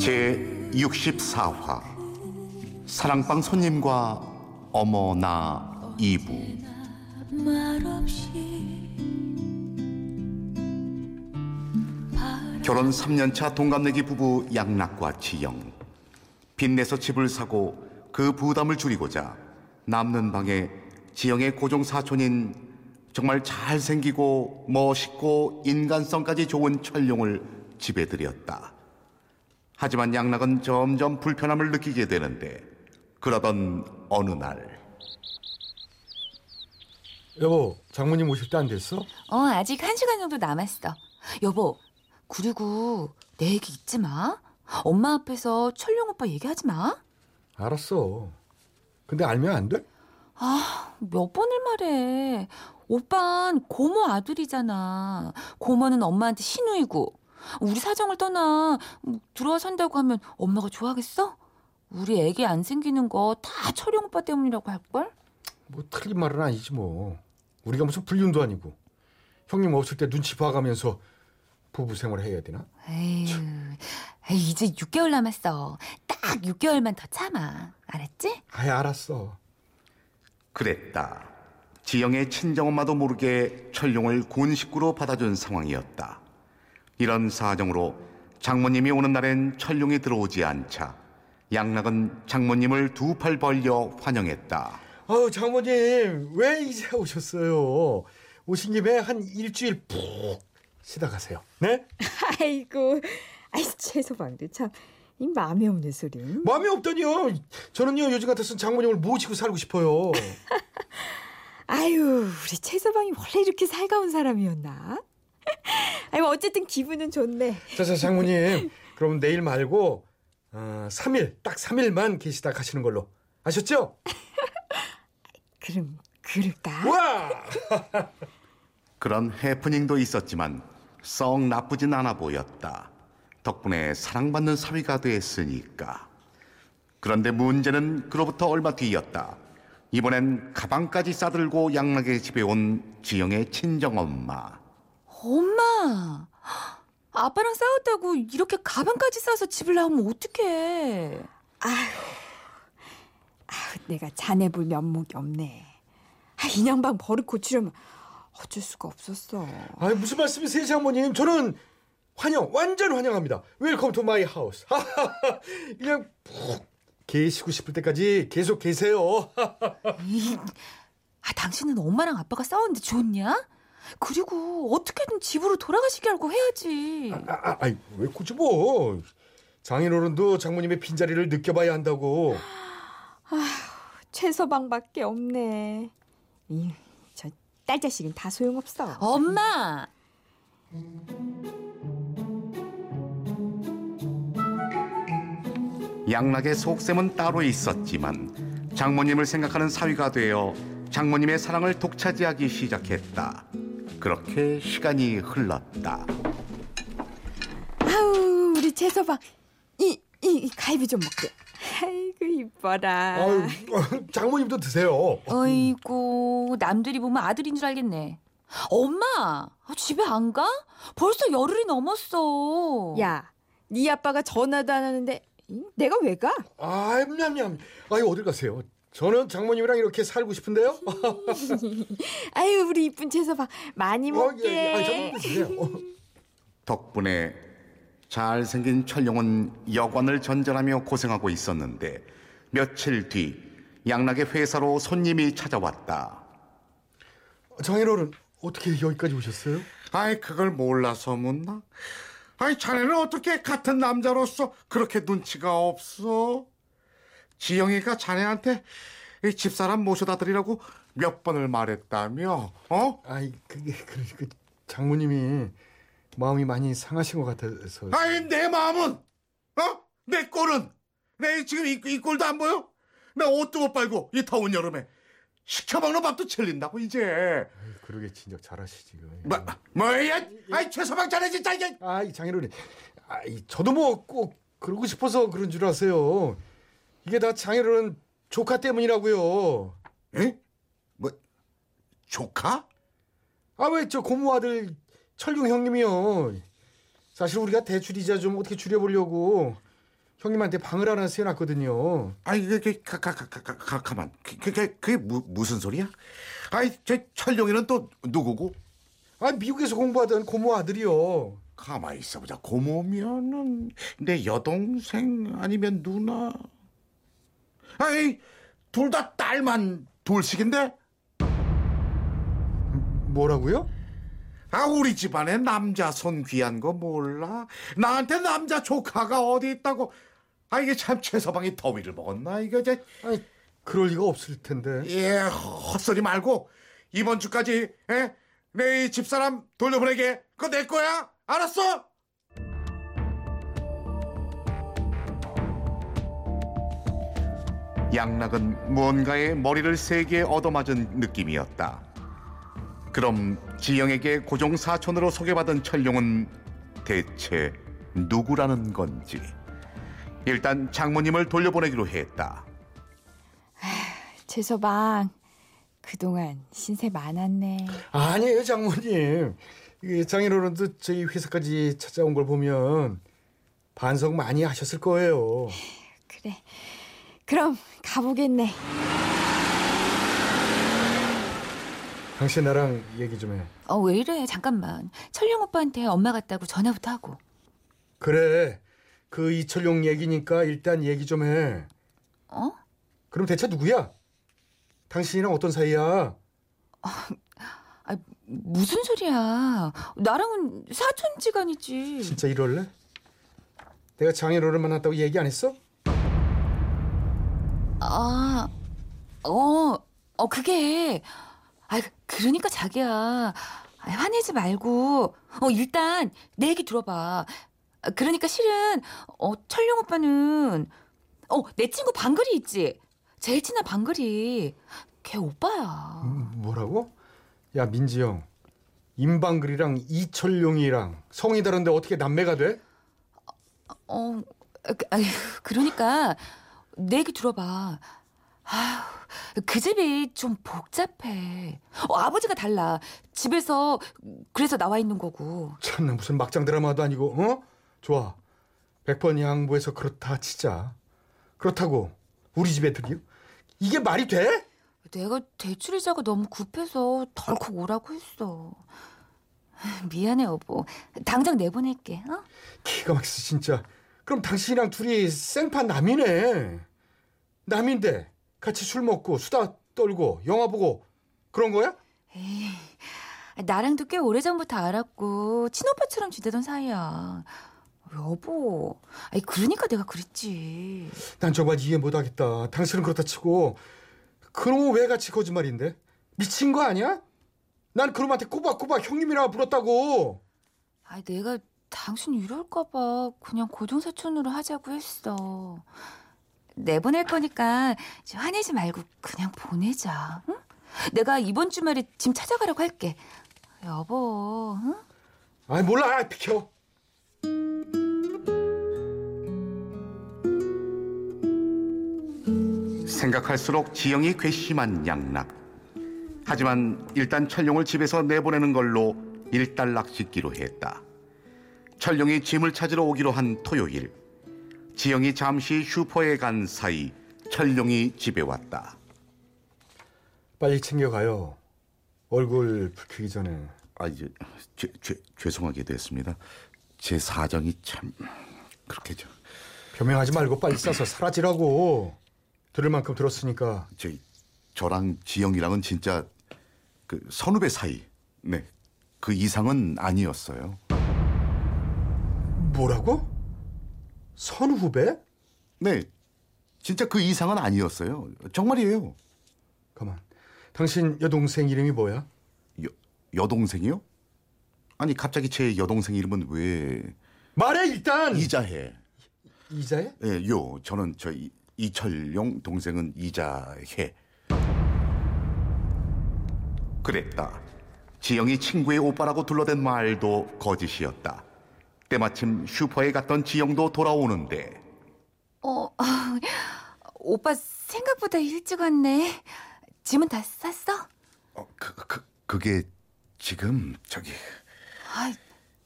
제 64화. 사랑방 손님과 어머 나 2부. 말없이 결혼 3년차 동갑내기 부부 양락과 지영. 빚내서 집을 사고 그 부담을 줄이고자 남는 방에 지영의 고종 사촌인 정말 잘생기고 멋있고 인간성까지 좋은 철룡을 집에 들였다. 하지만 양락은 점점 불편함을 느끼게 되는데 그러던 어느 날 여보, 장모님 오실 때 안 됐어? 어, 아직 한 시간 정도 남았어. 여보, 그리고 내 얘기 잊지 마. 엄마 앞에서 철룡 오빠 얘기하지 마. 알았어. 근데 알면 안 돼? 아, 몇 번을 말해. 오빤 고모 아들이잖아. 고모는 엄마한테 시누이고. 우리 사정을 떠나 뭐 들어와 산다고 하면 엄마가 좋아하겠어? 우리 애기 안 생기는 거 다 철용 오빠 때문이라고 할걸? 뭐 틀린 말은 아니지 뭐. 우리가 무슨 불륜도 아니고. 형님 없을 때 눈치 봐가면서 부부 생활 해야 되나? 에휴, 에이, 이제 6개월 남았어. 딱 6개월만 더 참아. 알았지? 아예 알았어. 그랬다. 지영의 친정엄마도 모르게 철룡을 군 식구로 받아준 상황이었다. 이런 사정으로 장모님이 오는 날엔 철룡이 들어오지 않자 양락은 장모님을 두 팔 벌려 환영했다. 아우 장모님 왜 이제 오셨어요? 오신 김에 한 일주일 푹 쉬다 가세요. 네? 아이고, 아이 최소방도 참. 이 마음에 없는 소리. 마음이 없다니요. 저는요 요즘 같았으면 장모님을 모시고 살고 싶어요. 아유, 우리 최소방이 원래 이렇게 살가운 사람이었나? 아유, 어쨌든 기분은 좋네. 자 자 장모님 그럼 내일 말고 어, 3일 딱 3일만 계시다 가시는 걸로 아셨죠? 그럼 그럴까? 와! 그런 해프닝도 있었지만 썩 나쁘진 않아 보였다. 덕분에 사랑받는 사위가 됐으니까. 그런데 문제는 그로부터 얼마 뒤였다. 이번엔 가방까지 싸들고 양락의 집에 온 지영의 친정엄마. 엄마! 아빠랑 싸웠다고 이렇게 가방까지 싸서 집을 나오면 어떡해. 아유, 내가 자네 볼 면목이 없네. 아, 이 양반 버릇 고치려면 어쩔 수가 없었어. 아 무슨 말씀이세요 장모님? 저는 환영 완전 환영합니다. Welcome to my house. 그냥 푹 계시고 싶을 때까지 계속 계세요. 아, 당신은 엄마랑 아빠가 싸웠는데 좋냐? 그리고 어떻게든 집으로 돌아가시게 하고 해야지. 아, 아, 아이 왜 굳이 뭐 장인어른도 장모님의 빈자리를 느껴봐야 한다고. 최서방밖에 없네. 이, 저 딸 자식은 다 소용없어. 엄마! 양락의 속셈은 따로 있었지만 장모님을 생각하는 사위가 되어 장모님의 사랑을 독차지하기 시작했다. 그렇게 시간이 흘렀다. 아우, 우리 최서방. 이, 이, 이 갈비 좀 먹게. 아이고, 이뻐라. 아유 장모님도 드세요. 어이구, 남들이 보면 아들인 줄 알겠네. 엄마! 아, 집에 안 가? 벌써 열흘이 넘었어. 야, 네 아빠가 전화도 안 하는데 이, 내가 왜 가? 아, 냠냠. 아유 어딜 가세요? 저는 장모님이랑 이렇게 살고 싶은데요. 아유, 우리 이쁜 최서방 많이 어, 먹게. 예, 예. 드세요. 어. 덕분에 잘생긴 철룡은 여관을 전전하며 고생하고 있었는데 며칠 뒤 양락의 회사로 손님이 찾아왔다. 장인어른 어떻게 여기까지 오셨어요? 아이 그걸 몰라서 묻나? 아이 자네는 어떻게 같은 남자로서 그렇게 눈치가 없어? 지영이가 자네한테 이 집사람 모셔다 드리라고 몇 번을 말했다며? 어? 아이 그게 그러니까 장모님이 마음이 많이 상하신 것 같아서. 아이 내 마음은 어? 내 꼴은 내 지금 이, 이 꼴도 안 보여? 나 옷도 못 빨고 이 더운 여름에 시켜먹는 밥도 질린다고 이제 그러게 진작 잘하시지. 뭐, 뭐야? 아이 최서방 자네 진짜 이게 아이 장인어른, 아이 저도 뭐 꼭 그러고 싶어서 그런 줄 아세요. 이게 다 장인어른 조카 때문이라고요. 에? 뭐 조카? 아 왜 저 고모 아들 철룡 형님이요. 사실 우리가 대출 이자 좀 어떻게 줄여보려고 형님한테 방을 하나 세워놨거든요. 아이 그게 가가가가 가만 그게 그게 무, 무슨 소리야? 아이 저 철룡이는 또 누구고? 아 미국에서 공부하던 고모 아들이요. 가만히 있어보자. 고모면은 내 여동생 아니면 누나. 아이 둘 다 딸만 둘씩인데? 뭐라고요? 아 우리 집안에 남자 손 귀한 거 몰라? 나한테 남자 조카가 어디 있다고? 아 이게 참 최서방이 더위를 먹었나 이거 이제 아니 그럴 리가 없을 텐데. 예 헛소리 말고 이번 주까지 예? 내 집사람 돌려보내게 그거 내 거야 알았어? 양락은 무언가에 머리를 세게 얻어맞은 느낌이었다. 그럼 지영에게 고종 사촌으로 소개받은 철룡은 대체 누구라는 건지 일단 장모님을 돌려보내기로 했다. 최서방 그동안 신세 많았네. 아니에요 장모님. 이 장인어른도 저희 회사까지 찾아온 걸 보면 반성 많이 하셨을 거예요. 그래. 그럼 가보겠네. 당신 나랑 얘기 좀 해. 어, 왜 이래? 잠깐만. 철룡 오빠한테 엄마 같다고 전화부터 하고. 그래. 그 이철용 얘기니까 일단 얘기 좀 해. 어? 그럼 대체 누구야? 당신이랑 어떤 사이야? 아, 무슨 소리야? 나랑은 사촌지간이지. 진짜 이럴래? 내가 장인어른 만났다고 얘기 안 했어? 아, 어, 어, 그게. 아, 그러니까 자기야. 아, 화내지 말고. 어, 일단 내 얘기 들어봐. 아, 그러니까 실은, 어, 철룡 오빠는, 어, 내 친구 방글이 있지? 제일 친한 방글이. 걔 오빠야. 음, 뭐라고? 야 민지영 임방글이랑 이철용이랑 성이 다른데 어떻게 남매가 돼? 어, 그, 아휴, 그러니까 내 얘기 들어봐. 아휴, 그 집이 좀 복잡해. 어, 아버지가 달라. 집에서 그래서 나와 있는 거고. 참나 무슨 막장 드라마도 아니고 어? 좋아 100번 양보해서 그렇다 치자 그렇다고 우리 집 애들이요? 이게 말이 돼? 내가 대출이자가 너무 급해서 덜컥 오라고 했어. 미안해 여보. 당장 내보낼게. 어? 기가 막히어 진짜 그럼 당신이랑 둘이 생판 남이네 남인데 같이 술 먹고 수다 떨고 영화 보고 그런 거야? 에이, 나랑도 꽤 오래전부터 알았고 친오빠처럼 지내던 사이야. 여보. 아니 그러니까 내가 그랬지. 난 정말 이해 못하겠다 당신은 그렇다 치고 그놈은 왜 같이 거짓말인데? 미친 거 아니야? 난 그놈한테 꼬박꼬박 형님이라 불렀다고 아, 내가 당신 이럴까봐 그냥 고종사촌으로 하자고 했어. 내보낼 거니까 화내지 말고 그냥 보내자. 응? 내가 이번 주말에 짐 찾아가라고 할게. 여보, 응? 아이 몰라 아이, 비켜 생각할수록 지영이 괘씸한 양락. 하지만 일단 철룡을 집에서 내보내는 걸로 일단락 짓기로 했다. 철룡이 짐을 찾으러 오기로 한 토요일, 지영이 잠시 슈퍼에 간 사이 철룡이 집에 왔다. 빨리 챙겨가요 얼굴 붉히기 전에 아 이제 죄, 죄, 죄송하게 됐습니다. 제 사정이 참 그렇게 저, 변명하지 말고 빨리 싸서 사라지라고 들을 만큼 들었으니까 저 저랑 지영이랑은 진짜 그 선후배 사이, 네, 그 이상은 아니었어요. 뭐라고? 선후배? 네, 진짜 그 이상은 아니었어요. 정말이에요. 가만 당신 여동생 이름이 뭐야? 여, 여동생이요? 아니 갑자기 제 여동생 이름은 왜 말해 일단 이자해? 이자야? 예, 요 저는 저 이, 이철용 동생은 이자해. 그랬다. 지영이 친구의 오빠라고 둘러댄 말도 거짓이었다. 때마침 슈퍼에 갔던 지영도 돌아오는데 어, 오빠 생각보다 일찍 왔네. 짐은 다 쌌어? 어, 그, 그, 그게 지금 저기 아,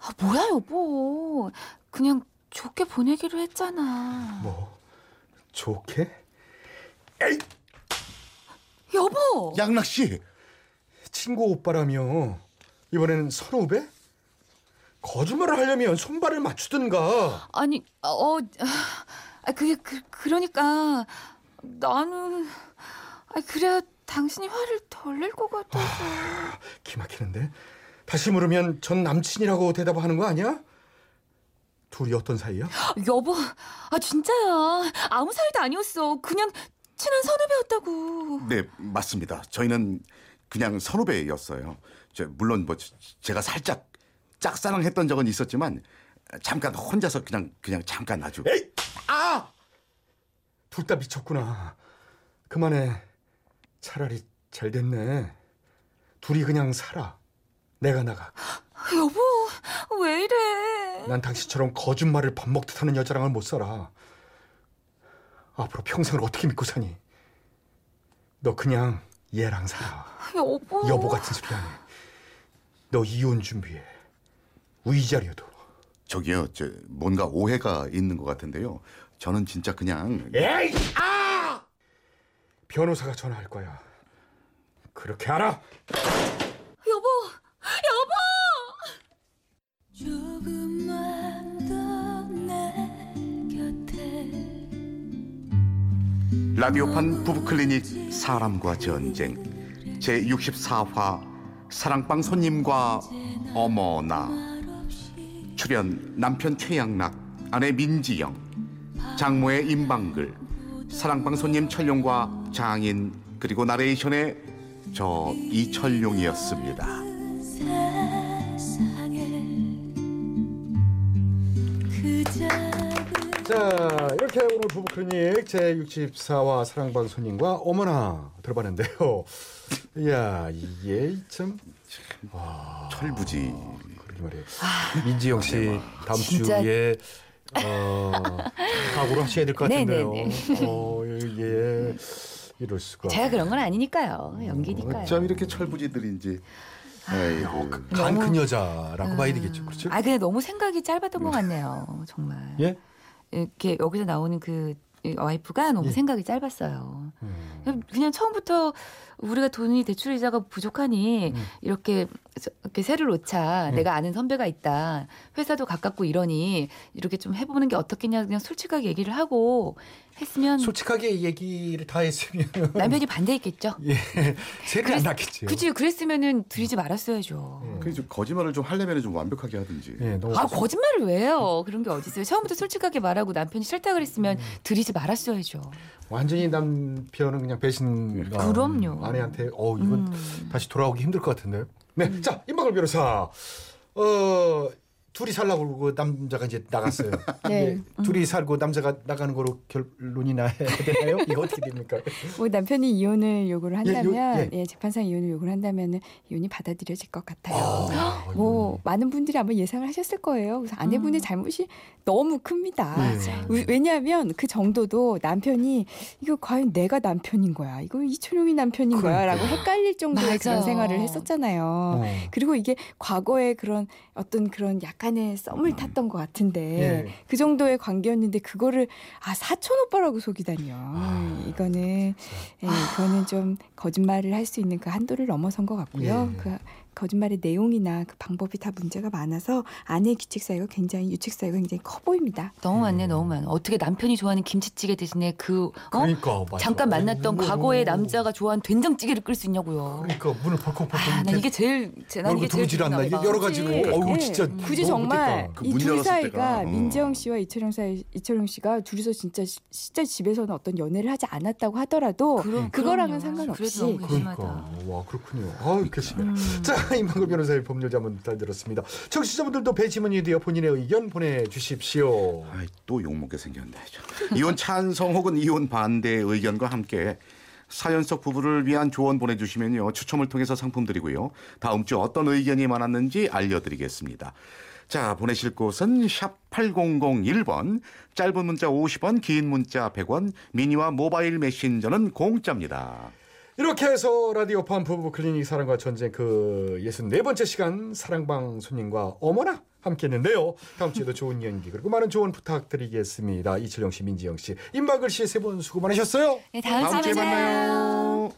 아 뭐야 여보. 그냥 좋게 보내기로 했잖아. 뭐 좋게? 여보. 양락 씨. 친구 오빠라며 이번에는 선후배? 거짓말을 하려면 손발을 맞추든가. 아니 어 아, 그게 그, 그러니까 나는 아 그래야 당신이 화를 덜 낼 것 같아서. 기막히는데 다시 물으면 전 남친이라고 대답하는 거 아니야? 둘이 어떤 사이야? 여보, 아 진짜야. 아무 사이도 아니었어. 그냥 친한 선후배였다고. 네, 맞습니다. 저희는 그냥 선후배였어요. 저 물론 뭐 제- 제가 살짝 짝사랑했던 적은 있었지만 잠깐 혼자서 그냥 그냥 잠깐 아주 에이! 아! 둘 다 미쳤구나. 그만해. 차라리 잘 됐네. 둘이 그냥 살아. 내가 나가. 여보, 왜 이래? 난 당신처럼 거짓말을 밥 먹듯 하는 여자랑은 못 살아. 앞으로 평생을 어떻게 믿고 사니? 너 그냥 얘랑 살아. 여보. 여보 같은 소리 안 해. 너 이혼 준비해. 위자료도. 저기요, 저 뭔가 오해가 있는 것 같은데요. 저는 진짜 그냥 에이! 아! 변호사가 전화할 거야. 그렇게 알아? 라디오판 부부클리닉 사람과 전쟁 제 64화 사랑방 손님과 어머나 출연 남편 최양락 아내 민지영 장모의 임방글 사랑방 손님 철룡과 장인 그리고 나레이션의 저 이철용이었습니다. 세상에 그 작은 자, 이렇게 오늘 부부 클리닉 제64화 사랑방 손님과 어머나 들어봤는데요. 이야, 이게 참 철부지 그러게 말이에요. 민지영 씨 다음 진짜. 주에 어, 각오를 하셔야 될 것 같은데요. 어, 예, 이럴 수가. 제가 그런 건 아니니까요. 연기니까요. 어쩜 이렇게 철부지들인지 아이고. 간 너무- 큰 여자라고 봐야 되겠죠, 그렇죠? 아, 근데 너무 생각이 짧았던 것 같네요. 정말. 예? 이렇게 여기서 나오는 그 와이프가 너무 예. 생각이 짧았어요. 음. 그냥 처음부터 우리가 돈이 대출 이자가 부족하니 음. 이렇게 저- 이렇게 새를 놓자. 내가 아는 선배가 있다. 회사도 가깝고 이러니 이렇게 좀 해보는 게 어떻겠냐. 그냥 솔직하게 얘기를 하고 했으면 솔직하게 얘기를 다 했으면 남편이 반대했겠죠. 예, 세를 안 그랬- 났겠죠. 그치 그랬으면은 드리지 말았어야죠. 예. 그래서 거짓말을 좀 하려면 좀 완벽하게 하든지. 예, 너무 아 거짓말을 왜 해요? 그런 게 어디 있어요? 처음부터 솔직하게 말하고 남편이 싫다 그랬으면 음. 드리지 말았어야죠. 완전히 남편은 그냥 배신. 그럼요. 아내한테 어 이건 음. 다시 돌아오기 힘들 것 같은데요. 네, 자 임박을 변호사. 어 둘이 살라고 그러고 남자가 이제 나갔어요. 네. 이게 둘이 살고 남자가 나가는 거로 결론이 나야 되나요? 이거 어떻게 됩니까? 뭐 남편이 이혼을 요구를 예, 요- 한다면 예. 예, 재판상 이혼을 요구를 한다면은 이혼이 받아들여질 것 같아요. 아, 뭐 많은 분들이 아마 예상을 하셨을 거예요. 그래서 아내분의 음. 잘못이 너무 큽니다. 예. 우- 왜냐하면 그 정도도 남편이 이거 과연 내가 남편인 거야, 이거 이철용이 남편인 거야라고 헷갈릴 정도의 그런 맞아요. 생활을 했었잖아요. 어. 그리고 이게 과거에 그런 어떤 그런 약간 의 썸을 탔던 것 같은데 예. 그 정도의 관계였는데 그거를 아 사촌 오빠라고 속이다니요. 아, 이거는 예, 이거는 좀 거짓말을 할 수 있는 그 한도를 넘어선 것 같고요. 예. 그 거짓말의 내용이나 그 방법이 다 문제가 많아서 아내의 규칙 사유가 굉장히 유칙 사유가 굉장히 커 보입니다. 너무 많네, 너무 많아. 어떻게 남편이 좋아하는 김치찌개 대신에 그 어? 그러니까. 잠깐 만났던 뭐, 과거의 뭐. 남자가 좋아하는 된장찌개를 끓일 수 있냐고요. 그러니까 문을 벌컥벌컥 아, 나 이렇게 이게 제일, 제- 난 이게 제일 않나 이게. 여러 가지로. 어우 예. 진짜 굳이 너무 정말. 그이문둘 열었을 사이가 어. 민재영 씨와 이철용 사이 이철용 씨가 둘이서 진짜 시- 진짜 집에서는 어떤 연애를 하지 않았다고 하더라도 그럼, 그거랑은 그럼요. 상관없이 그러니까. 와 그렇군요. 아 괘씸해. 음. 자 임방글 변호사의 법률 자문 잘 들었습니다. 청취자분들도 배지문이 되어 본인의 의견 보내주십시오. 아이, 또 욕먹게 생겼네. 저. 이혼 찬성 혹은 이혼 반대 의견과 함께 사연 속 부부를 위한 조언 보내주시면요. 추첨을 통해서 상품 드리고요. 다음 주 어떤 의견이 많았는지 알려드리겠습니다. 자, 보내실 곳은 샵 8001번, 짧은 문자 50원, 긴 문자 100원, 미니와 모바일 메신저는 공짜입니다. 이렇게 해서 라디오 판 부부 클리닉 사랑과 전쟁 그 64번째 시간 사랑방 손님과 어머나 함께 했는데요. 다음 주에도 좋은 연기 그리고 많은 조언 부탁드리겠습니다. 이철영 씨, 민지영 씨, 임박을 씨 세 분 수고 많으셨어요. 네, 다음, 다음 주에 주에 만나요. 만나요.